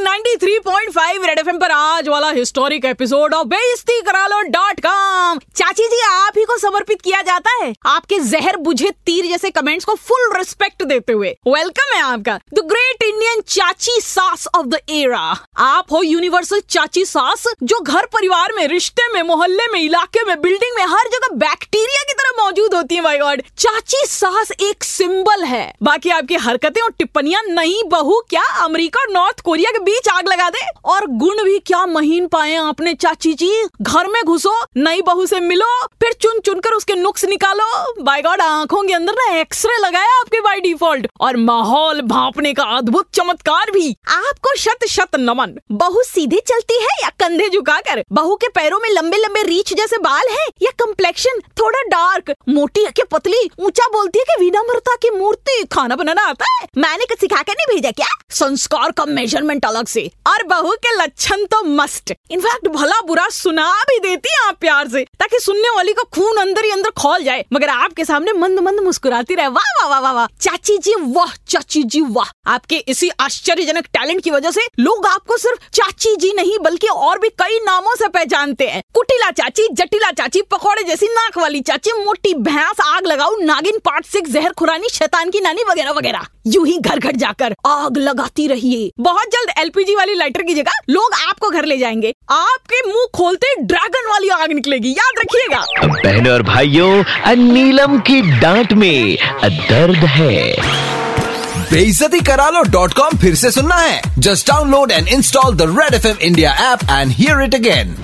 93.5 red FM पर आज वाला हिस्टोरिक एपिसोड ऑफ़ बेइज्जती करा लो डॉट कॉम चाची जी, आप ही को समर्पित किया जाता है आपके जहर बुझे तीर जैसे कमेंट्स को फुल रिस्पेक्ट देते हुए। वेलकम है आपका। द ग्रेट इंडियन चाची सास ऑफ़ द एरा आप हो यूनिवर्सल चाची सास जो घर परिवार में, रिश्ते में, मोहल्ले में, इलाके में बिल्डिंग में, हर जगह बैक्टीरिया की मौजूद होती है माय गॉड चाची, सास एक सिंबल है। बाकी आपकी हरकतें और टिप्पणियाँ नहीं बहू, क्या अमेरिका और नॉर्थ कोरिया के बीच आग लगा दे? और गुण भी क्या महीन पाए आपने, चाची जी? घर में घुसो, नई बहू से मिलो, फिर चुन चुन कर उसके नुक्स निकालो। बाय गॉड आँखों के अंदर ना एक्सरे लगाया आपके बाई डिफ़ॉल्ट और माहौल भापने का अद्भुत चमत्कार भी। आपको शत शत नमन। बहू सीधे चलती है या कंधे झुकाकर? बहू के पैरों में लंबे लंबे रीछ जैसे बाल है या कम्प्लेक्शन थोड़ा डार्क मोटी के पतली ऊँचा बोलती है कि विनम्रता की मूर्ति, खाना बनाना आता है। मैंने कुछ सिखा कर नहीं भेजा क्या? संस्कार का मेज़रमेंट अलग से। और बहू के लक्षण तो मस्ट इनफैक्ट भला बुरा सुना भी देती हैं आप प्यार से, ताकि सुनने वाली को खून अंदर ही अंदर खोल जाए। मगर आपके सामने मंद मंद मुस्कुराती रहे। वाह वाह वाह वाह वाह चाची जी, वाह, चाची जी, वाह। आपके इसी आश्चर्यजनक टैलेंट की वजह से लोग आपको सिर्फ़ चाची जी नहीं, बल्कि और भी कई नामों से पहचानते हैं। कुटिला चाची, जटिला चाची, पकौड़े जैसी नाक वाली चाची, मोटी भैंस आग लगाऊ नागिन पार्ट सिक्स जहर खुरानी शैतान की नानी वगैरह वगैरह। यूँ ही घर घर जाकर आग लगाती रहिए। बहुत जल्द एलपीजी वाली लाइटर की जगह लोग आपको घर ले जाएँगे। आपके मुँह खोलते ड्रैगन वाली आग निकलेगी याद रखिएगा। बहनों और भाइयों नीलम की डांट में दर्द है। बेइज्जती करा लो डॉट कॉम फिर से सुनना है। Just download and install the red F M India app and hear it again